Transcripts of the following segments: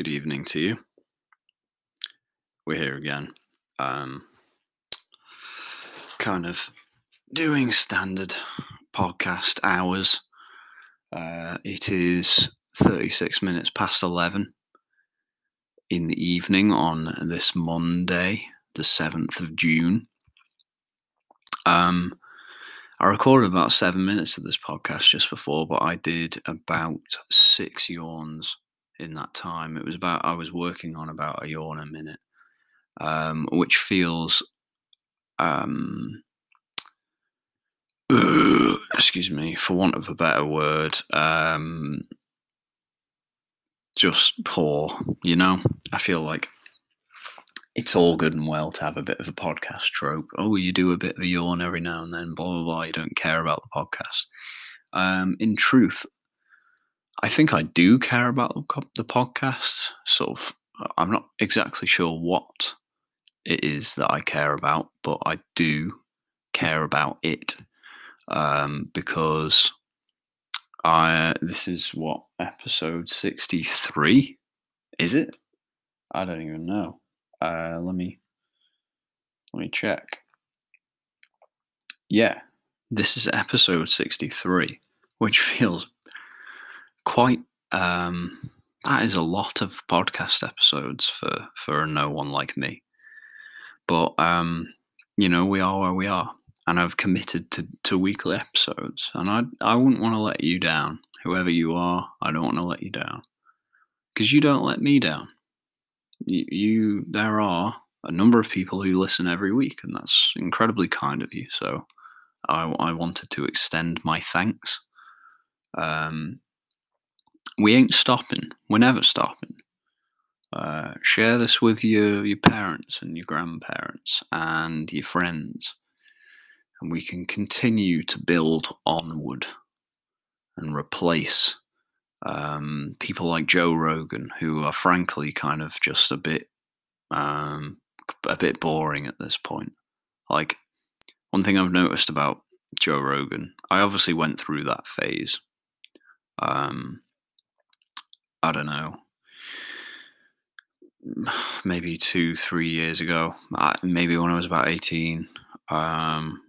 Good evening to you. We're here again. Um, kind of doing standard podcast hours. Uh, it is 36 minutes past 11 in the evening on this Monday, the 7th of June. Um, I recorded about seven minutes of this podcast just before, but I did about six yawns in that time. It was about, I was working on about a yawn a minute, um, which feels, um, excuse me, for want of a better word, um, just poor, you know? I feel like it's all good and well to have a bit of a podcast trope. Oh, you do a bit of a yawn every now and then, blah, blah, blah. You don't care about the podcast. Um, in truth, I think I do care about the podcast. Sort of, I'm not exactly sure what it is that I care about, but I do care about it um, because I. This is what episode sixty three, is it? I don't even know. Uh, let me let me check. Yeah, this is episode sixty three, which feels quite. Um, that is a lot of podcast episodes for for no one like me. But um, you know, we are where we are, and I've committed to to weekly episodes, and I I wouldn't want to let you down, whoever you are. I don't want to let you down because you don't let me down. You, you there are a number of people who listen every week, and that's incredibly kind of you. So I, I wanted to extend my thanks. Um, we ain't stopping. We're never stopping. Uh, share this with your your parents and your grandparents and your friends, and we can continue to build onward and replace um, people like Joe Rogan, who are frankly kind of just a bit um, a bit boring at this point. Like one thing I've noticed about Joe Rogan, I obviously went through that phase. Um, I don't know, maybe two, three years ago, maybe when I was about 18, um,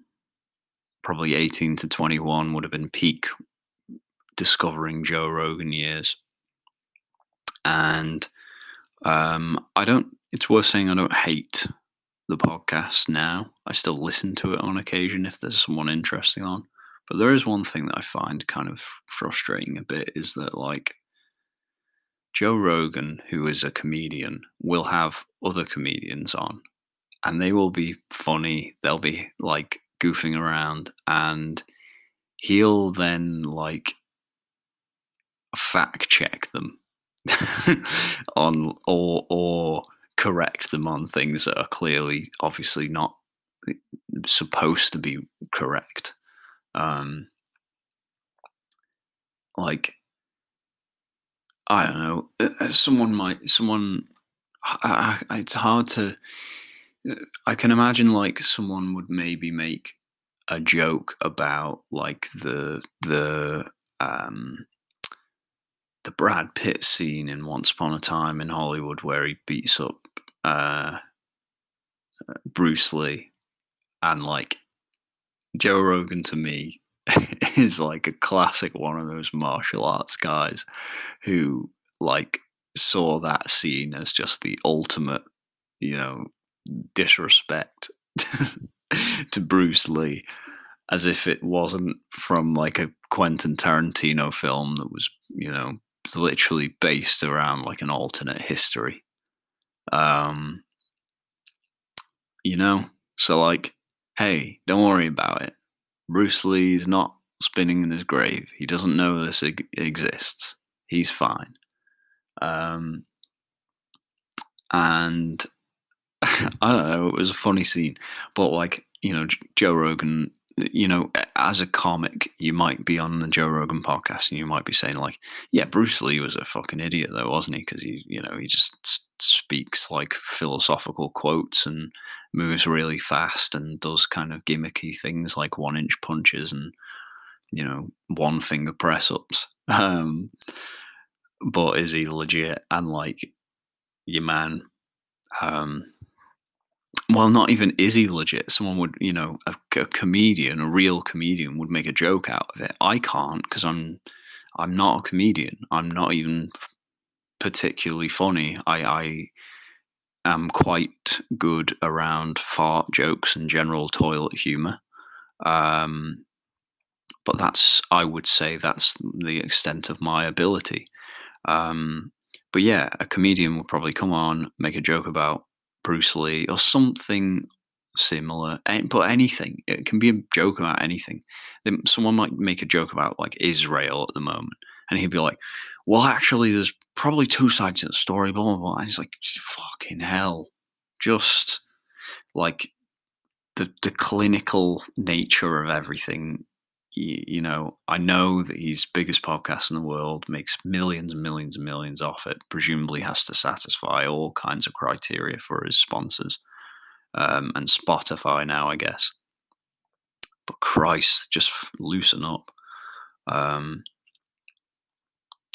probably 18 to 21 would have been peak discovering Joe Rogan years. And um, I don't, it's worth saying I don't hate the podcast now. I still listen to it on occasion if there's someone interesting on. But there is one thing that I find kind of frustrating a bit is that, like, Joe Rogan, who is a comedian, will have other comedians on and they will be funny. They'll be like goofing around and he'll then like fact check them on or or correct them on things that are clearly obviously not supposed to be correct. Um like I don't know. Uh, uh, someone might. Someone. I, I, it's hard to. Uh, I can imagine like someone would maybe make a joke about like the the um the Brad Pitt scene in Once Upon a Time in Hollywood where he beats up uh, Bruce Lee, and like Joe Rogan to me is like a classic one of those martial arts guys who like saw that scene as just the ultimate, you know, disrespect to Bruce Lee as if it wasn't from like a Quentin Tarantino film that was, you know, literally based around like an alternate history. Um you know, so like hey, don't worry about it. Bruce Lee's not spinning in his grave. He doesn't know this exists. He's fine. Um, and I don't know. It was a funny scene, but like you know, Joe Rogan. You know, as a comic, you might be on the Joe Rogan podcast and you might be saying like, "Yeah, Bruce Lee was a fucking idiot, though, wasn't he? Because he, you know, he just speaks like philosophical quotes and moves really fast and does kind of gimmicky things like one inch punches and you know one finger press ups um, but is he legit and like your man. Um, well, not even is he legit? Someone would, you know, a, a comedian, a real comedian, would make a joke out of it. I can't because I'm, I'm not a comedian. I'm not even particularly funny. I, I am quite good around fart jokes and general toilet humor. Um, but that's, I would say, that's the extent of my ability. Um, but yeah, a comedian would probably come on, make a joke about Bruce Lee or something similar. But anything, it can be a joke about anything. Someone might make a joke about like Israel at the moment, and he'd be like, "Well, actually, there's probably two sides to the story." Blah blah blah. And he's like, "Fucking hell!" Just like the the clinical nature of everything you, you know, I know that he's biggest podcast in the world, makes millions and millions and millions off it. Presumably, has to satisfy all kinds of criteria for his sponsors um, and Spotify now, I guess. But Christ, just loosen up. Um,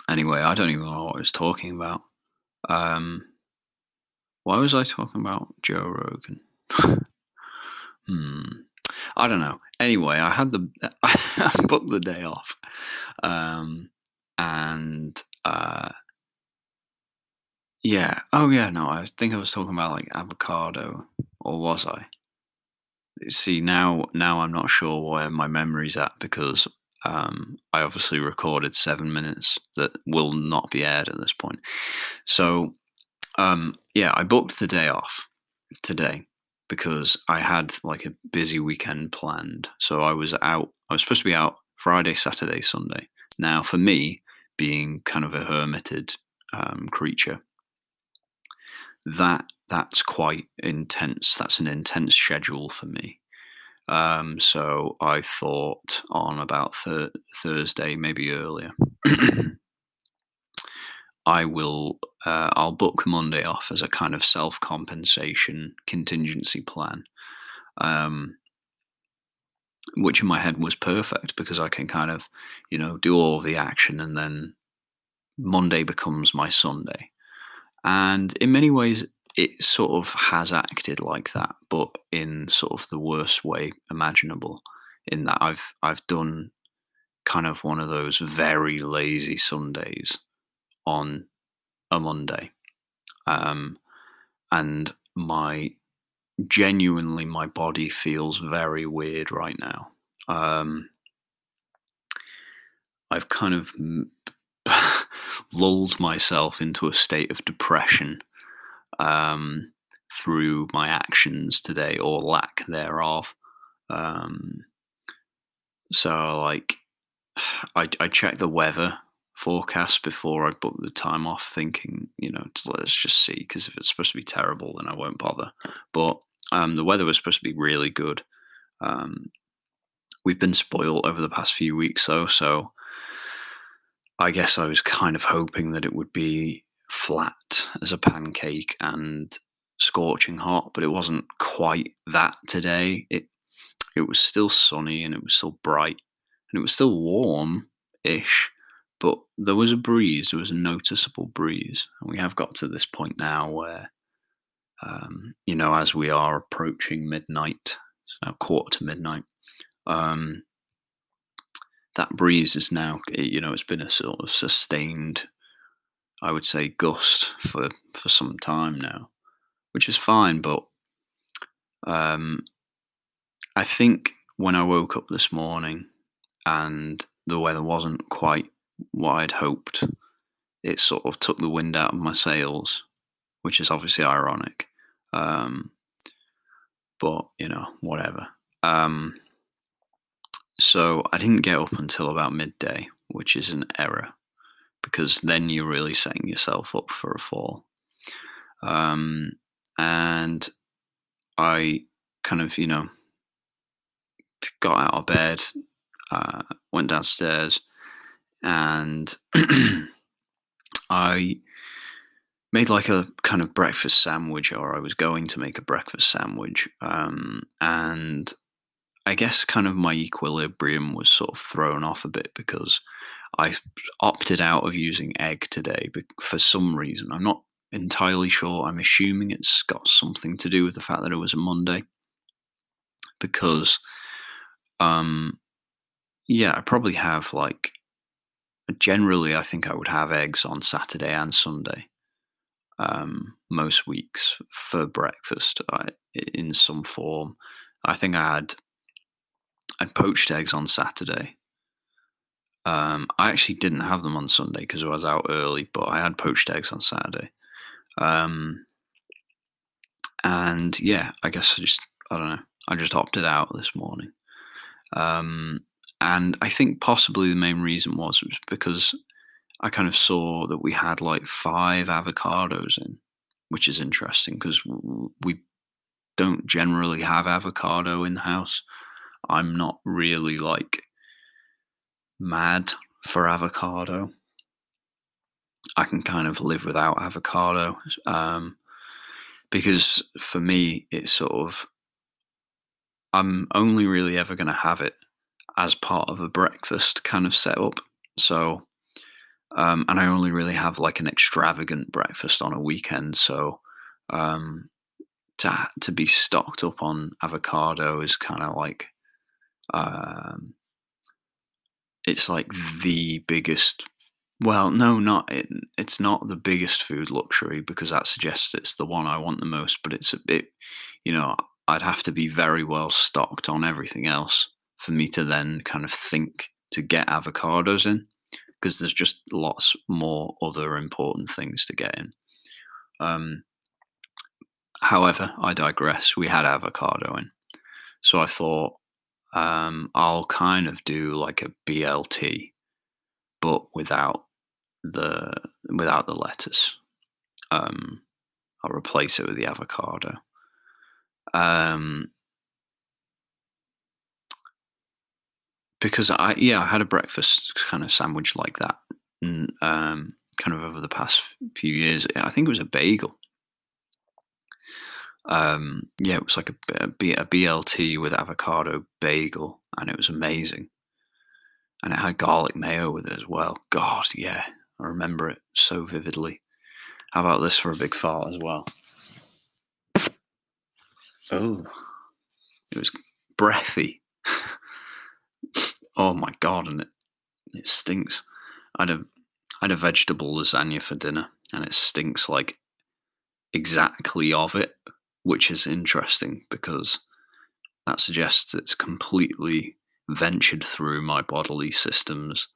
anyway, I don't even know what I was talking about. Um, why was I talking about Joe Rogan? hmm. I don't know. Anyway, I had the I booked the day off, um, and uh, yeah. Oh yeah. No, I think I was talking about like avocado, or was I? See now, now I'm not sure where my memory's at because um, I obviously recorded seven minutes that will not be aired at this point. So um, yeah, I booked the day off today because I had like a busy weekend planned. So I was out, I was supposed to be out Friday, Saturday, Sunday. Now, for me, being kind of a hermited um, creature, that that's quite intense. That's an intense schedule for me. Um, so I thought on about th- Thursday, maybe earlier. I will uh, I'll book Monday off as a kind of self compensation contingency plan, um, which in my head was perfect because I can kind of you know do all the action and then Monday becomes my Sunday, and in many ways it sort of has acted like that, but in sort of the worst way imaginable. In that I've I've done kind of one of those very lazy Sundays on a Monday. Um, and my genuinely, my body feels very weird right now. Um, I've kind of lulled myself into a state of depression um, through my actions today or lack thereof. Um, so, like, I, I check the weather forecast before I book the time off, thinking, you know, let's just see, because if it's supposed to be terrible, then I won't bother. But um, the weather was supposed to be really good. Um, we've been spoiled over the past few weeks, though, so I guess I was kind of hoping that it would be flat as a pancake and scorching hot, but it wasn't quite that today. It it was still sunny and it was still bright and it was still warm ish but there was a breeze, there was a noticeable breeze. And we have got to this point now where, um, you know, as we are approaching midnight, now quarter to midnight, um, that breeze is now, you know, it's been a sort of sustained, I would say, gust for, for some time now, which is fine. But um, I think when I woke up this morning and the weather wasn't quite what I'd hoped. It sort of took the wind out of my sails, which is obviously ironic. Um, but, you know, whatever. Um, so I didn't get up until about midday, which is an error because then you're really setting yourself up for a fall. Um, and I kind of, you know, got out of bed, uh, went downstairs, and I made like a kind of breakfast sandwich, or I was going to make a breakfast sandwich, um, and I guess kind of my equilibrium was sort of thrown off a bit because I opted out of using egg today for some reason. I'm not entirely sure. I'm assuming it's got something to do with the fact that it was a Monday. Because, um, yeah, I probably have like, generally, I think I would have eggs on Saturday and Sunday um, most weeks for breakfast I, in some form. I think I had I'd poached eggs on Saturday. Um, I actually didn't have them on Sunday because I was out early, but I had poached eggs on Saturday. Um, and yeah, I guess I just I don't know. I just opted out this morning. Um, and I think possibly the main reason was, was because I kind of saw that we had like five avocados in, which is interesting because we don't generally have avocado in the house. I'm not really like mad for avocado. I can kind of live without avocado um, because for me, it's sort of, I'm only really ever going to have it as part of a breakfast kind of setup. So, um, and I only really have like an extravagant breakfast on a weekend. So, um, to to be stocked up on avocado is kind of like, um, it's like the biggest. Well, no, not it, it's not the biggest food luxury because that suggests it's the one I want the most. But it's a bit, you know, I'd have to be very well stocked on everything else for me to then kind of think to get avocados in because there's just lots more other important things to get in. Um, however, I digress. We had avocado in. So I thought um, I'll kind of do like a BLT, but without the without the lettuce. Um, I'll replace it with the avocado. Um, because I yeah I had a breakfast kind of sandwich like that, and, um, kind of over the past few years. I think it was a bagel. Um, yeah, it was like a, a, a BLT with avocado bagel, and it was amazing. And it had garlic mayo with it as well. God, yeah, I remember it so vividly. How about this for a big fart as well? Oh, it was breathy. Oh my god, and it it stinks. I had a I had a vegetable lasagna for dinner, and it stinks like exactly of it, which is interesting because that suggests it's completely ventured through my bodily systems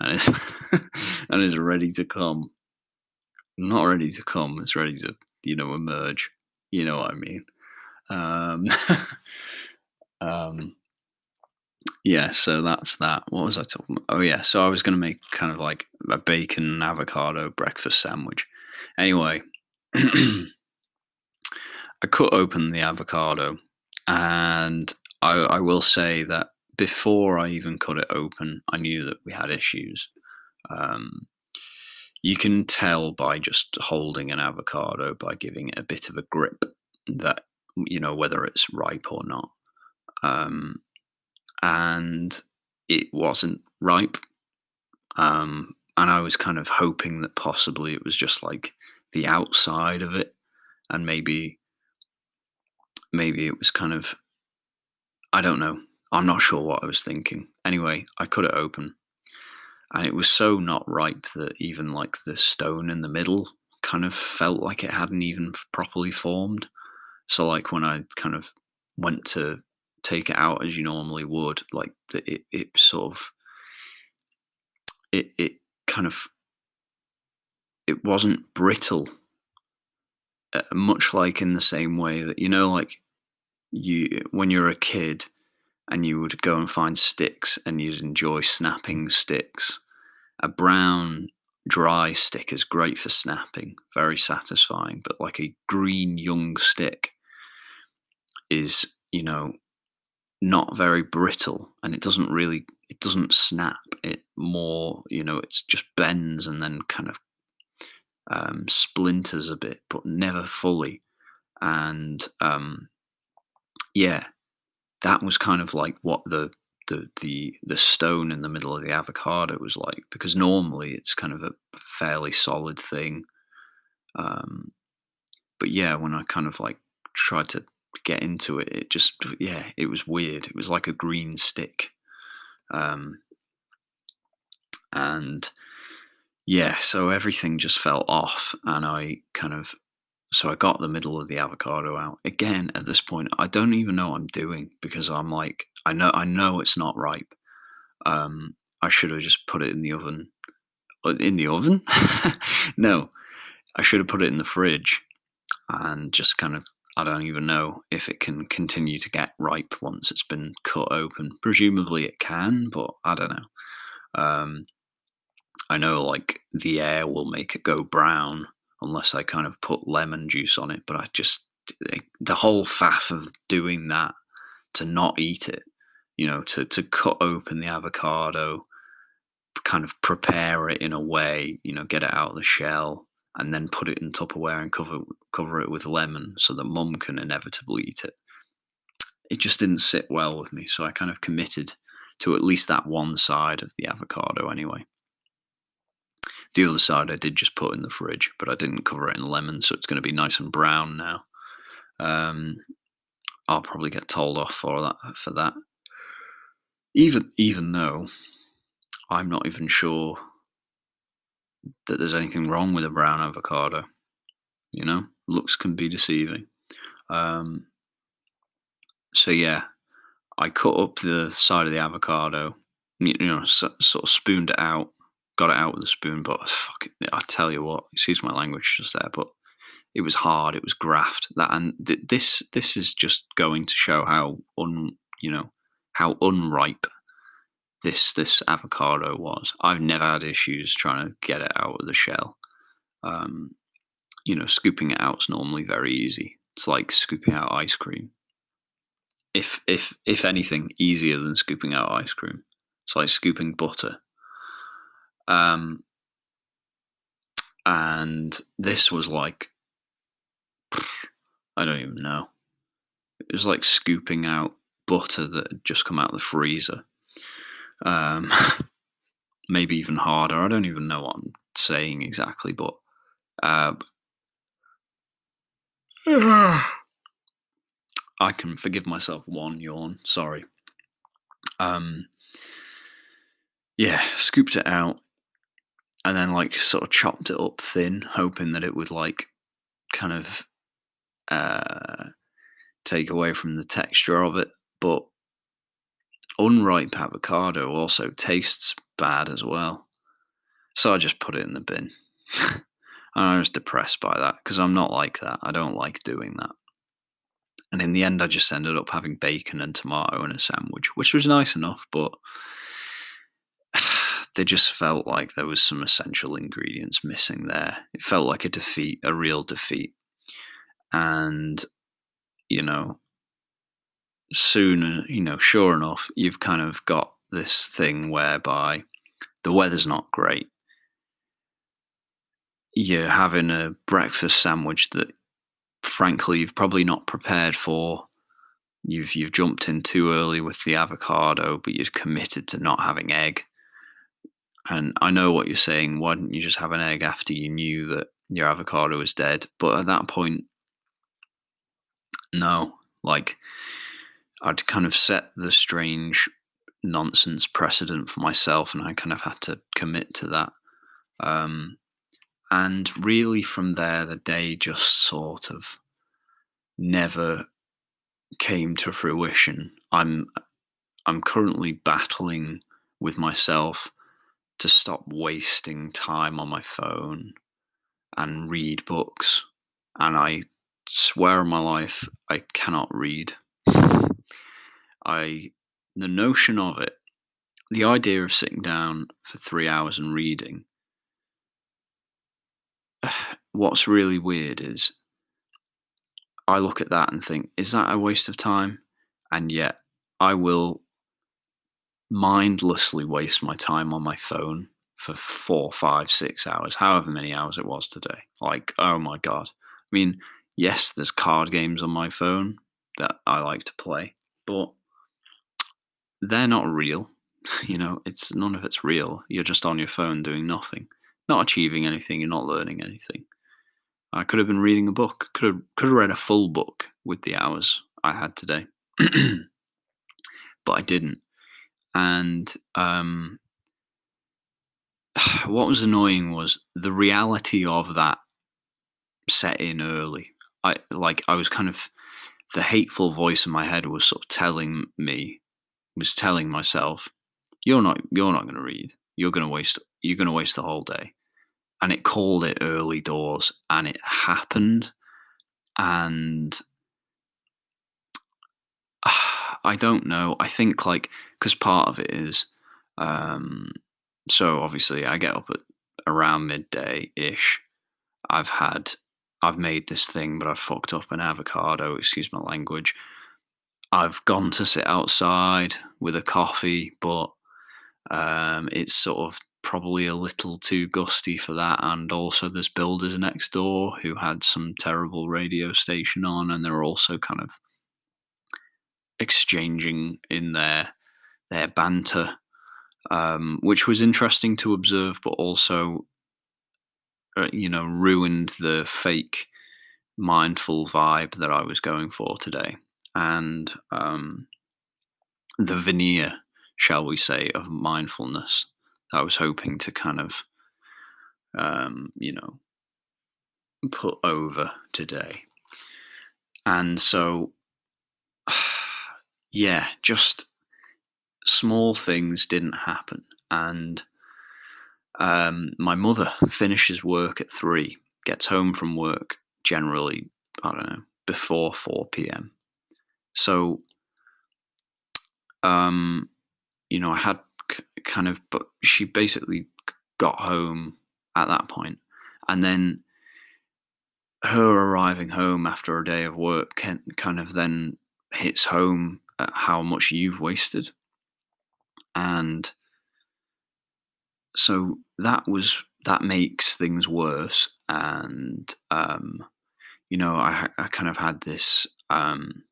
and is and is ready to come. Not ready to come. It's ready to you know emerge. You know what I mean. Um, um, yeah, so that's that. What was I talking about? Oh, yeah. So I was going to make kind of like a bacon and avocado breakfast sandwich. Anyway, I cut open the avocado, and I, I, will say that before I even cut it open, I knew that we had issues. Um, you can tell by just holding an avocado by giving it a bit of a grip that you know whether it's ripe or not. Um, and it wasn't ripe. Um, and I was kind of hoping that possibly it was just like the outside of it, and maybe maybe it was kind of I don't know. I'm not sure what I was thinking. Anyway, I cut it open, and it was so not ripe that even like the stone in the middle kind of felt like it hadn't even properly formed. So like when I kind of went to take it out as you normally would, like it, it sort of it it kind of it wasn't brittle, uh, much like in the same way that you know, like you when you're a kid and you would go and find sticks and you'd enjoy snapping sticks. A brown dry stick is great for snapping, very satisfying, but like a green young stick is, you know, not very brittle and it doesn't really it doesn't snap. It more you know it's just bends and then kind of um, splinters a bit but never fully. And um, yeah that was kind of like what the the the the stone in the middle of the avocado was like because normally it's kind of a fairly solid thing. Um, but yeah, when I kind of like tried to get into it, it just yeah, it was weird. It was like a green stick, um, and yeah, so everything just fell off, and I kind of so I got the middle of the avocado out again. At this point, I don't even know what I'm doing because I'm like I know I know it's not ripe. Um, I should have just put it in the oven. Uh, in the oven? no, I should have put it in the fridge and just kind of I don't even know if it can continue to get ripe once it's been cut open. Presumably it can, but I don't know. Um, I know like the air will make it go brown unless I kind of put lemon juice on it, but I just the whole faff of doing that to not eat it, you know, to to cut open the avocado, kind of prepare it in a way, you know, get it out of the shell, and then put it in Tupperware and cover cover it with lemon so that mum can inevitably eat it. It just didn't sit well with me, so I kind of committed to at least that one side of the avocado anyway. The other side I did just put in the fridge, but I didn't cover it in lemon, so it's going to be nice and brown now. Um, I'll probably get told off for that for that. Even even though I'm not even sure that there's anything wrong with a brown avocado. You know, looks can be deceiving. Um, so yeah, I cut up the side of the avocado, you know, so, sort of spooned it out, got it out with a spoon. But fuck it, I tell you what, excuse my language just there, but it was hard. It was graft. That and th- this this is just going to show how un you know how unripe this this avocado was. I've never had issues trying to get it out of the shell. Um, you know, scooping it out is normally very easy. It's like scooping out ice cream. If if if anything, easier than scooping out ice cream. It's like scooping butter. Um, and this was like, I don't even know. It was like scooping out butter that had just come out of the freezer. Um, maybe even harder. I don't even know what I'm saying exactly, but uh, I can forgive myself one yawn. Sorry. Um, yeah, scooped it out and then like sort of chopped it up thin, hoping that it would like kind of uh, take away from the texture of it. But unripe avocado also tastes bad as well. So I just put it in the bin. and I was depressed by that because I'm not like that. I don't like doing that. And in the end, I just ended up having bacon and tomato in a sandwich, which was nice enough, but they just felt like there was some essential ingredients missing there. It felt like a defeat, a real defeat. And, you know, soon, you know, sure enough, you've kind of got this thing whereby the weather's not great. You're having a breakfast sandwich that, frankly, you've probably not prepared for. You've you've jumped in too early with the avocado, but you're committed to not having egg. And I know what you're saying. Why didn't you just have an egg after you knew that your avocado was dead? But at that point, no. Like, I'd kind of set the strange nonsense precedent for myself, and I kind of had to commit to that. Um, and really, from there, the day just sort of never came to fruition. I'm I'm currently battling with myself to stop wasting time on my phone and read books. And I swear on my life, I cannot read. I the notion of it, the idea of sitting down for three hours and reading. What's really weird is I look at that and think, is that a waste of time? And yet I will mindlessly waste my time on my phone for four, five, six hours, however many hours it was today. Like, oh my God. I mean, yes, there's card games on my phone that I like to play, but they're not real. You know, it's none of it's real. You're just on your phone doing nothing, not achieving anything. You're not learning anything. I could have been reading a book. Could have could have read a full book with the hours I had today, but I didn't. And um, what was annoying was the reality of that set in early. I like I was kind of the hateful voice in my head was sort of telling me was telling myself, "You're not you're not going to read. You're going to waste you're going to waste the whole day." And it called it early doors, and it happened. And I don't know. I think like because part of it is um, so obviously I get up at around midday ish. I've had I've made this thing, but I've fucked up an avocado, excuse my language. I've gone to sit outside with a coffee, but um, it's sort of probably a little too gusty for that. And also, there's builders next door who had some terrible radio station on, and they're also kind of exchanging in their their banter, um, which was interesting to observe, but also, uh, you know, ruined the fake mindful vibe that I was going for today, and um, the veneer, shall we say, of mindfulness that I was hoping to kind of, um, you know, put over today. And so, yeah, just small things didn't happen. And um, my mother finishes work at three, gets home from work generally, I don't know, before 4 p.m. So, um, you know, I had kind of, but she basically got home at that point, and then her arriving home after a day of work can, kind of then hits home at how much you've wasted, and so that was that makes things worse, and um, you know, I, I kind of had this um,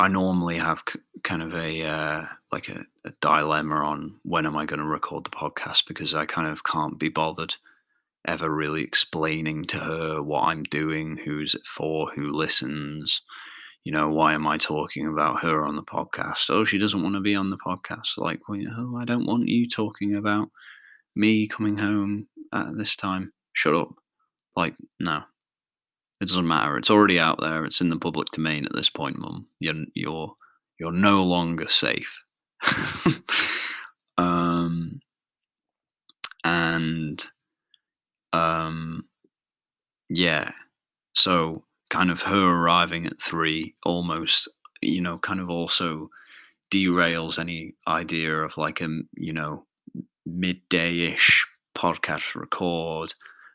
I normally have c- kind of a uh, like a, a, dilemma on when am I going to record the podcast because I kind of can't be bothered ever really explaining to her what I'm doing, who's it for, who listens. You know, why am I talking about her on the podcast? Oh, she doesn't want to be on the podcast. Like, well, oh, I don't want you talking about me coming home at this time. Shut up. Like, no, it doesn't matter. It's already out there. It's in the public domain at this point, Mum. You're you're you're no longer safe. um, and um, yeah. So kind of her arriving at three almost, you know, kind of also derails any idea of like a you know midday ish podcast record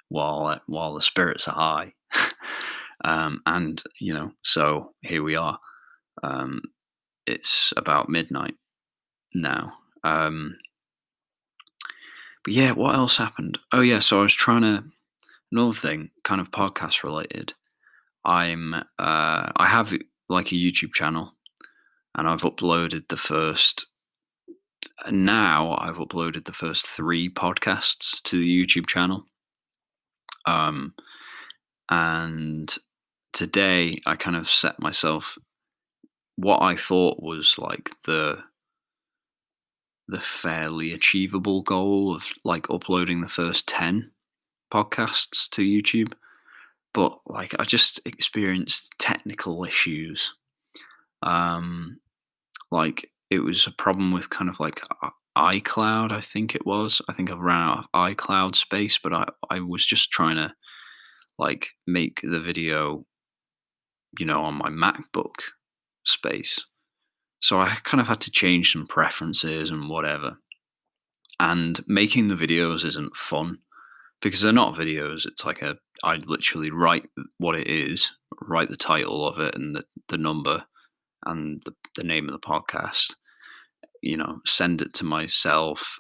while while the spirits are high. um, and you know, so here we are. Um, it's about midnight now. Um, but yeah, what else happened? Oh yeah, so I was trying to another thing, kind of podcast related. I'm uh, I have like a YouTube channel, and I've uploaded the first. Now I've uploaded the first three podcasts to the YouTube channel. Um, and today I kind of set myself what I thought was like the the fairly achievable goal of like uploading the first 10 podcasts to YouTube. But like I just experienced technical issues. Um like it was a problem with kind of like iCloud I think it was. I think I've ran out of iCloud space but I I was just trying to like make the video, you know, on my MacBook space. So I kind of had to change some preferences and whatever. And making the videos isn't fun because they're not videos. It's like a, I literally write what it is, write the title of it and the, the number and the, the name of the podcast, you know, send it to myself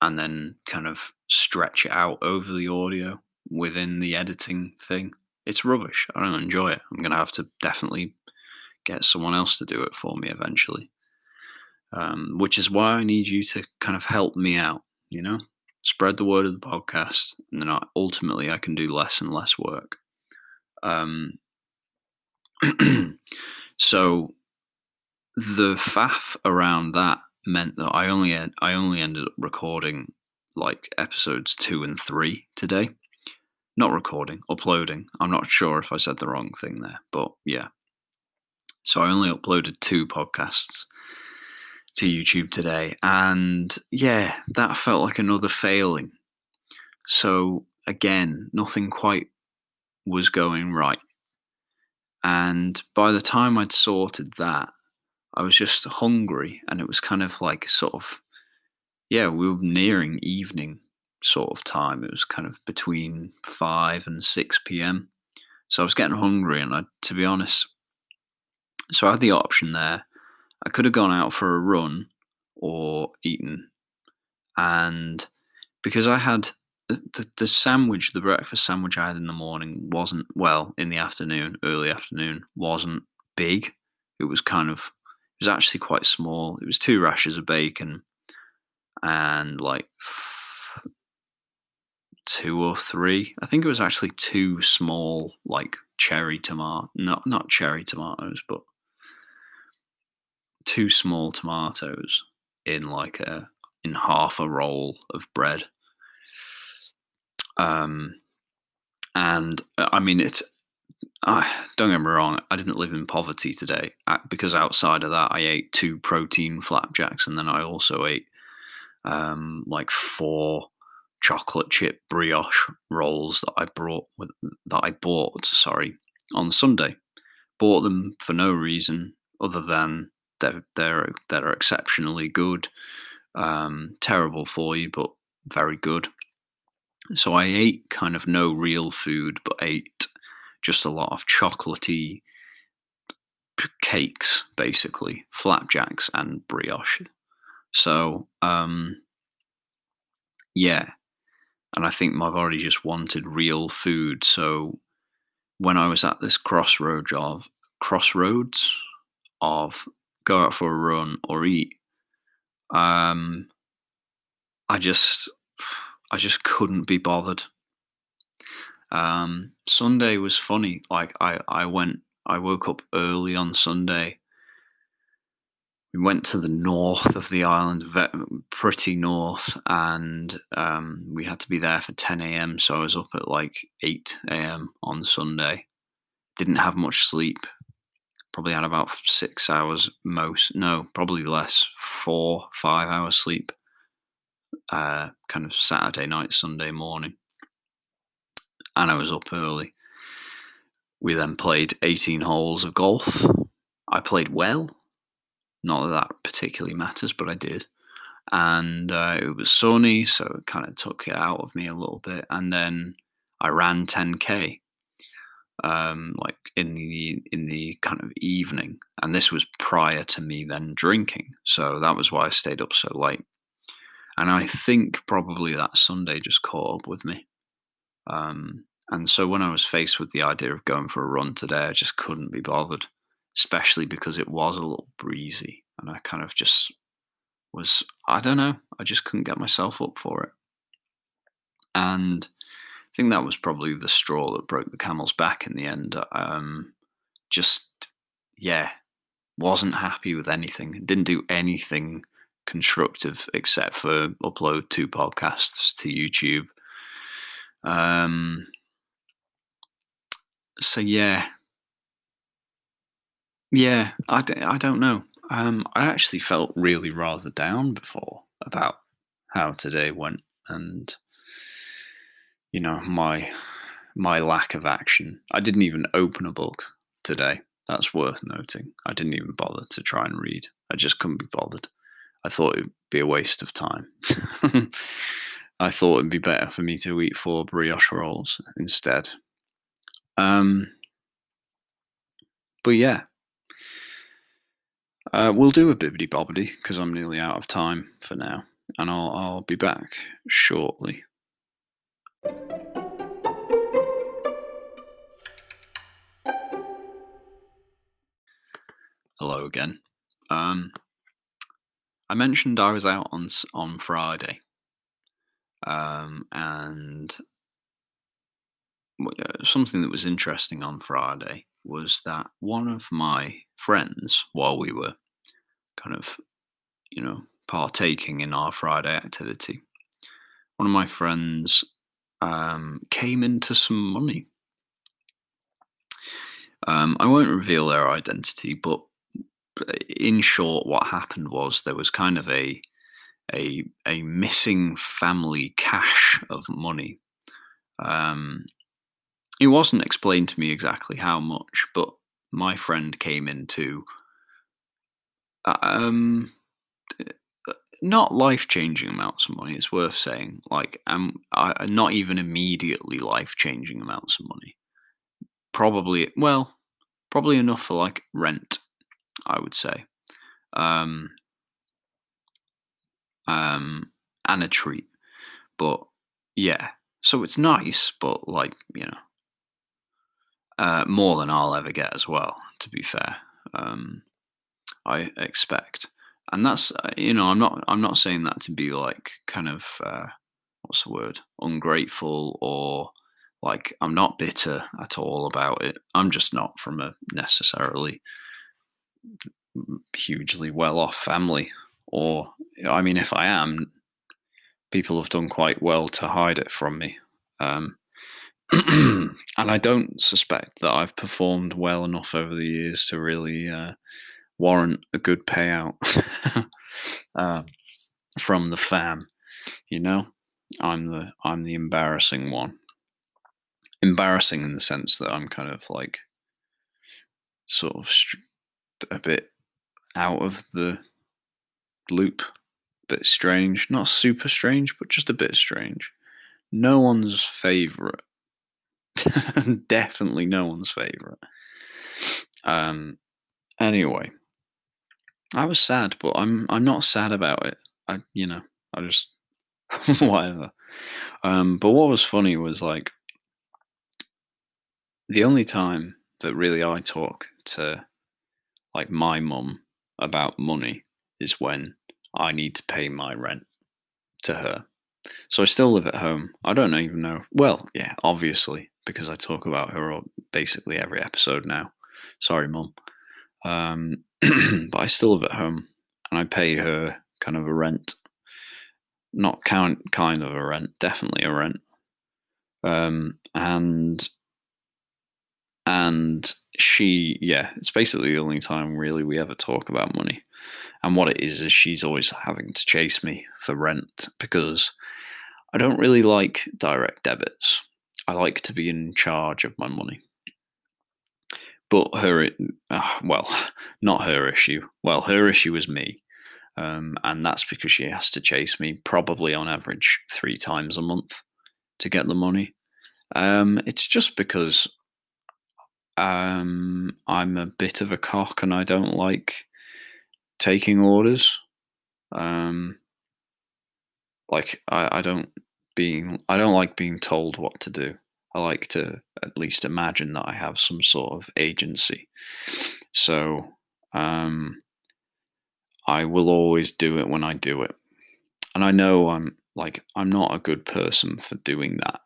and then kind of stretch it out over the audio within the editing thing. It's rubbish. I don't enjoy it. I'm going to have to definitely get someone else to do it for me eventually. Um, which is why I need you to kind of help me out, you know? spread the word of the podcast, and then I, ultimately I can do less and less work. Um, so the faff around that meant that I only I only ended up recording like episodes two and three today. Not recording, uploading. I'm not sure if I said the wrong thing there, but yeah. So I only uploaded two podcasts to YouTube today, and yeah, that felt like another failing. So again, nothing quite was going right. And by the time I'd sorted that, I was just hungry, and it was kind of like sort of, yeah, we were nearing evening sort of time. It was kind of between 5 and 6 p.m. So I was getting hungry, and I, to be honest, so I had the option there. I could have gone out for a run or eaten. And because I had the, the sandwich, the breakfast sandwich I had in the morning wasn't, well, in the afternoon, early afternoon, wasn't big. It was kind of, it was actually quite small. It was two rashers of bacon and like two or three. I think it was actually two small, like cherry tomato, not not cherry tomatoes, but two small tomatoes in like a in half a roll of bread. Um, and uh, I mean it's. Don't get me wrong. I didn't live in poverty today because outside of that, I ate two protein flapjacks, and then I also ate um, like four chocolate chip brioche rolls that I brought with, that I bought. Sorry, on Sunday. Bought them for no reason other than they're they're they're exceptionally good. Um, terrible for you, but very good. So I ate kind of no real food, but ate just a lot of chocolatey cakes, basically flapjacks and brioche. So um, yeah, and I think my body just wanted real food. So when I was at this crossroads of crossroads of go out for a run or eat, um, I just I just couldn't be bothered. Um, Sunday was funny. Like I I went I woke up early on Sunday. We went to the north of the island, pretty north, and um, we had to be there for 10 a.m. So I was up at like 8 a.m. on Sunday. Didn't have much sleep probably had about six hours most no probably less four five hours sleep uh, kind of saturday night sunday morning and i was up early we then played 18 holes of golf i played well not that that particularly matters but i did and uh, it was sunny so it kind of took it out of me a little bit and then i ran 10k um, like in the in the kind of evening, and this was prior to me then drinking, so that was why I stayed up so late. And I think probably that Sunday just caught up with me. Um, and so when I was faced with the idea of going for a run today, I just couldn't be bothered, especially because it was a little breezy, and I kind of just was I don't know, I just couldn't get myself up for it. And I think that was probably the straw that broke the camel's back in the end. Um, just, yeah, wasn't happy with anything. Didn't do anything constructive except for upload two podcasts to YouTube. Um, so yeah, yeah, I d- I don't know. Um, I actually felt really rather down before about how today went, and you know my my lack of action. I didn't even open a book today. That's worth noting. I didn't even bother to try and read. I just couldn't be bothered. I thought it'd be a waste of time. I thought it'd be better for me to eat four brioche rolls instead. Um, but yeah, uh, we'll do a bibbity bobbity because I'm nearly out of time for now, and I'll I'll be back shortly. Hello again. Um, I mentioned I was out on on Friday, Um, and uh, something that was interesting on Friday was that one of my friends, while we were kind of, you know, partaking in our Friday activity, one of my friends um, came into some money. Um, I won't reveal their identity, but in short, what happened was there was kind of a a a missing family cache of money. Um, it wasn't explained to me exactly how much, but my friend came into um not life changing amounts of money. It's worth saying, like, um, I, not even immediately life changing amounts of money. Probably, well, probably enough for like rent, I would say. Um, um, and a treat. But yeah, so it's nice, but like, you know, uh, more than I'll ever get as well, to be fair. Um, I expect. And that's uh, you know i'm not i'm not saying that to be like kind of uh, what's the word? Ungrateful or like i'm not bitter at all about it. I'm just not from a necessarily hugely well off family. Or i mean if i am people have done quite well to hide it from me. Um, and i don't suspect that i've performed well enough over the years to really uh, warrant a good payout um, from the fam. You know, I'm the I'm the embarrassing one. Embarrassing in the sense that I'm kind of like sort of a bit out of the loop, a bit strange, not super strange, but just a bit strange. No one's favorite. Definitely no one's favorite. Um. Anyway, I was sad, but I'm I'm not sad about it. I you know I just whatever. Um, but what was funny was like the only time that really I talk to like my mum about money is when I need to pay my rent to her. So I still live at home. I don't even know. Well, yeah, obviously because I talk about her basically every episode now. Sorry, mum. But I still live at home and I pay her kind of a rent. Not count kind of a rent, definitely a rent. Um, and and she, yeah, it's basically the only time really we ever talk about money. And what it is is she's always having to chase me for rent because I don't really like direct debits. I like to be in charge of my money. But her, uh, well, not her issue. Well, her issue is me. Um, and that's because she has to chase me probably on average three times a month to get the money. Um, it's just because um, I'm a bit of a cock and I don't like taking orders. Um, like I, I don't being I don't like being told what to do. I like to at least imagine that I have some sort of agency. So um, I will always do it when I do it. And I know I'm like, I'm not a good person for doing that.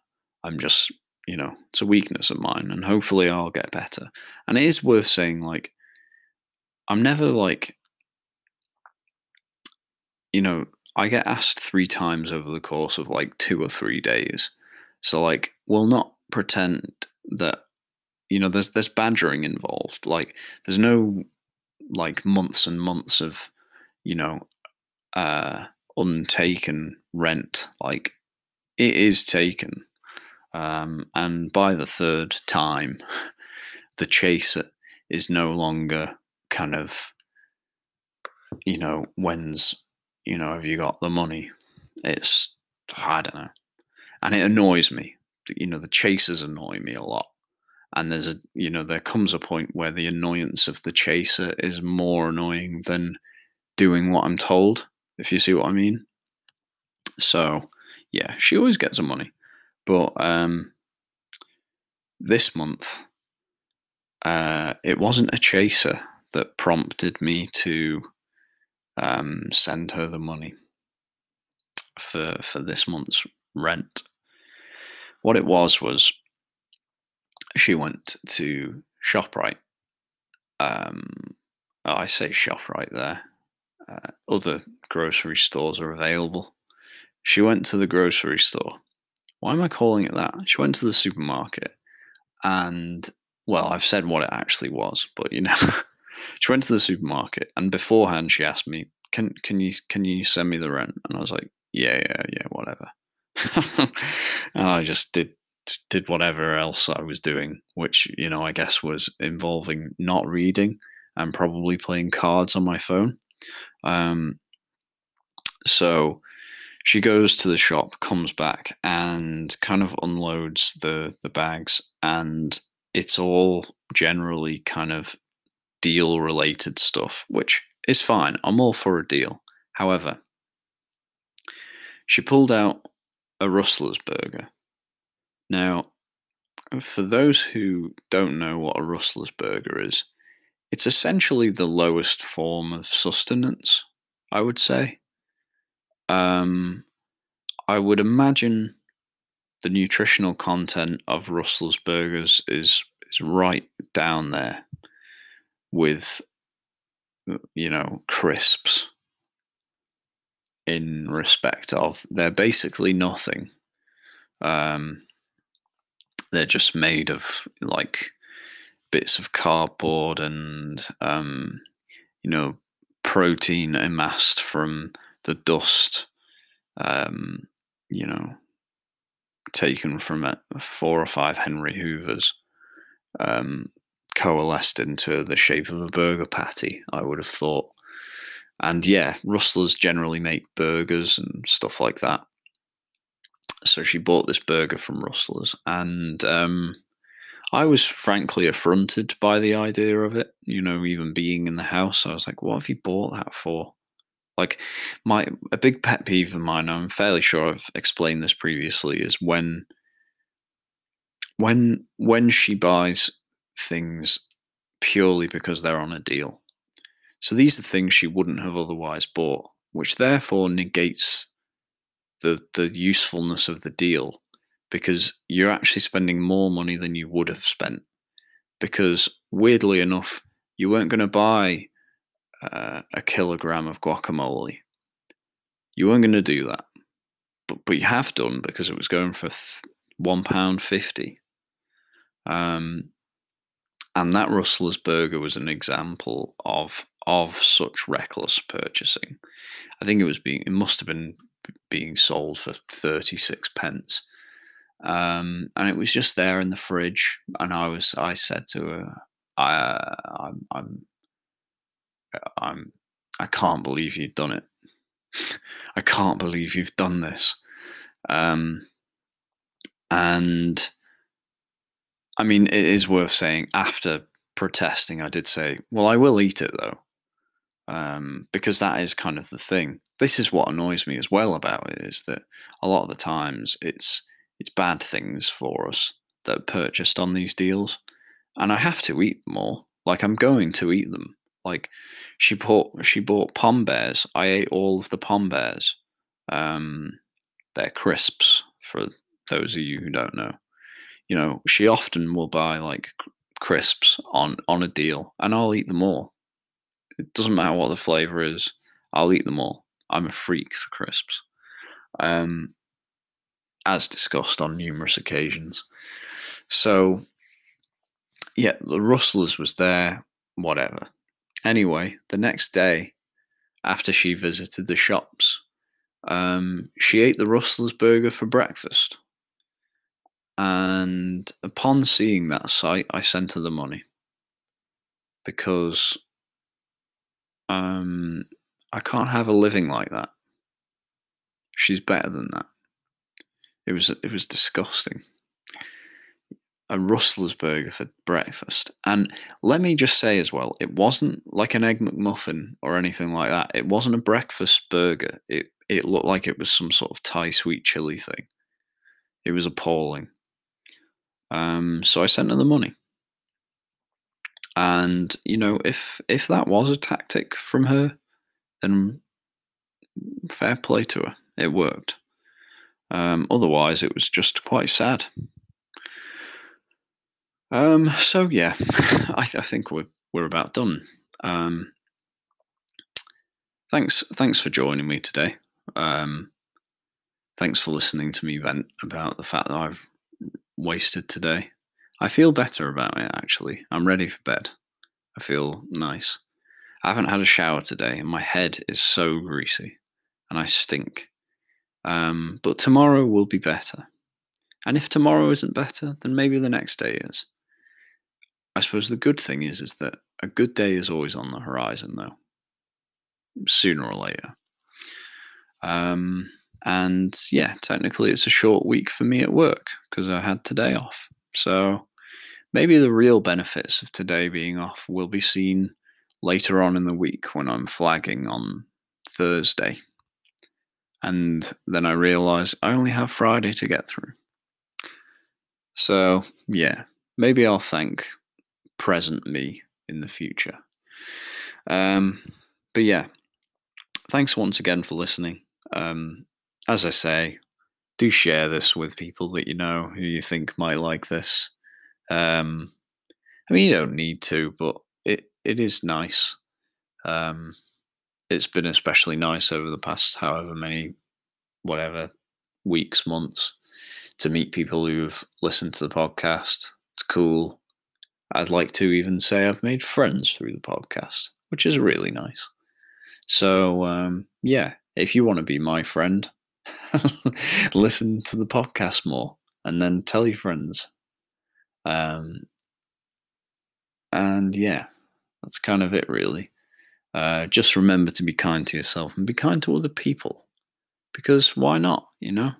I'm just, you know, it's a weakness of mine. And hopefully I'll get better. And it is worth saying, like, I'm never like, you know, I get asked three times over the course of like two or three days. So, like, we'll not pretend that you know there's there's badgering involved. Like there's no like months and months of you know uh untaken rent. Like it is taken. Um and by the third time the chaser is no longer kind of you know when's you know have you got the money? It's i don't know. And it annoys me you know the chasers annoy me a lot. And there's a you know there comes a point where the annoyance of the chaser is more annoying than doing what i'm told if you see what i mean. So yeah she always gets the money. But um this month uh it wasn't a chaser that prompted me to um send her the money for for this month's rent. What it was was she went to Shoprite. Um, I say Shoprite there. Uh, other grocery stores are available. She went to the grocery store. Why am I calling it that? She went to the supermarket and, well, I've said what it actually was, but you know, she went to the supermarket and beforehand she asked me, "Can can you can you send me the rent?" And I was like, "Yeah, yeah, yeah, whatever." and I just did did whatever else I was doing, which you know I guess was involving not reading and probably playing cards on my phone. Um, so she goes to the shop, comes back, and kind of unloads the the bags, and it's all generally kind of deal related stuff, which is fine. I'm all for a deal. However, she pulled out a Rustler's burger. Now, for those who don't know what a Rustler's burger is, it's essentially the lowest form of sustenance, I would say. Um, I would imagine the nutritional content of Rustler's burgers is is right down there with you know crisps in respect of they're basically nothing. Um, they're just made of like bits of cardboard and um, you know protein amassed from the dust um, you know taken from a, four or five henry hoovers um, coalesced into the shape of a burger patty i would have thought and yeah rustlers generally make burgers and stuff like that so she bought this burger from rustlers and um, I was frankly affronted by the idea of it. You know, even being in the house, I was like, "What have you bought that for?" Like, my a big pet peeve of mine. I'm fairly sure I've explained this previously. Is when when when she buys things purely because they're on a deal. So these are things she wouldn't have otherwise bought, which therefore negates the the usefulness of the deal because you're actually spending more money than you would have spent. Because weirdly enough, you weren't going to buy uh, a kilogram of guacamole. You weren't going to do that, but but you have done because it was going for th- one pound fifty. Um, and that Rustler's burger was an example of of such reckless purchasing. I think it was being it must have been being sold for thirty six pence um, and it was just there in the fridge. And I was, I said to her, I, I'm, I'm, I'm, I can't believe you've done it. I can't believe you've done this. Um, and I mean, it is worth saying after protesting, I did say, well, I will eat it though. Um, because that is kind of the thing. This is what annoys me as well about it is that a lot of the times it's it's bad things for us that are purchased on these deals. And I have to eat them all. Like I'm going to eat them. Like she bought she bought pom bears. I ate all of the pom bears. Um, they're crisps for those of you who don't know. You know, she often will buy like crisps on on a deal, and I'll eat them all. It doesn't matter what the flavor is. I'll eat them all. I'm a freak for crisps. Um, as discussed on numerous occasions. So, yeah, the Rustlers was there, whatever. Anyway, the next day, after she visited the shops, um, she ate the Rustlers burger for breakfast. And upon seeing that sight, I sent her the money because um, I can't have a living like that. She's better than that. It was it was disgusting. A Rustler's burger for breakfast, and let me just say as well, it wasn't like an egg McMuffin or anything like that. It wasn't a breakfast burger. It it looked like it was some sort of Thai sweet chili thing. It was appalling. Um, so I sent her the money. And you know, if if that was a tactic from her, then fair play to her. It worked. Um, otherwise, it was just quite sad. Um, so yeah, I, th- I, think we're we're about done. Um, thanks thanks for joining me today. Um, thanks for listening to me vent about the fact that I've wasted today. I feel better about it actually. I'm ready for bed. I feel nice. I haven't had a shower today, and my head is so greasy, and I stink. Um, but tomorrow will be better. And if tomorrow isn't better, then maybe the next day is. I suppose the good thing is is that a good day is always on the horizon, though. Sooner or later. Um, and yeah, technically it's a short week for me at work because I had today off. So maybe the real benefits of today being off will be seen later on in the week when I'm flagging on Thursday. And then I realize I only have Friday to get through. So, yeah, maybe I'll thank present me in the future. Um, but yeah, thanks once again for listening. Um, as I say, do share this with people that you know who you think might like this. Um, I mean, you don't need to, but it, it is nice. Um, it's been especially nice over the past however many, whatever, weeks, months to meet people who've listened to the podcast. It's cool. I'd like to even say I've made friends through the podcast, which is really nice. So, um, yeah, if you want to be my friend, listen to the podcast more and then tell your friends. Um, and yeah, that's kind of it, really. Uh, just remember to be kind to yourself and be kind to other people, because why not? You know,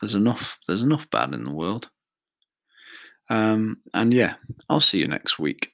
there's enough. There's enough bad in the world. Um, and yeah, I'll see you next week.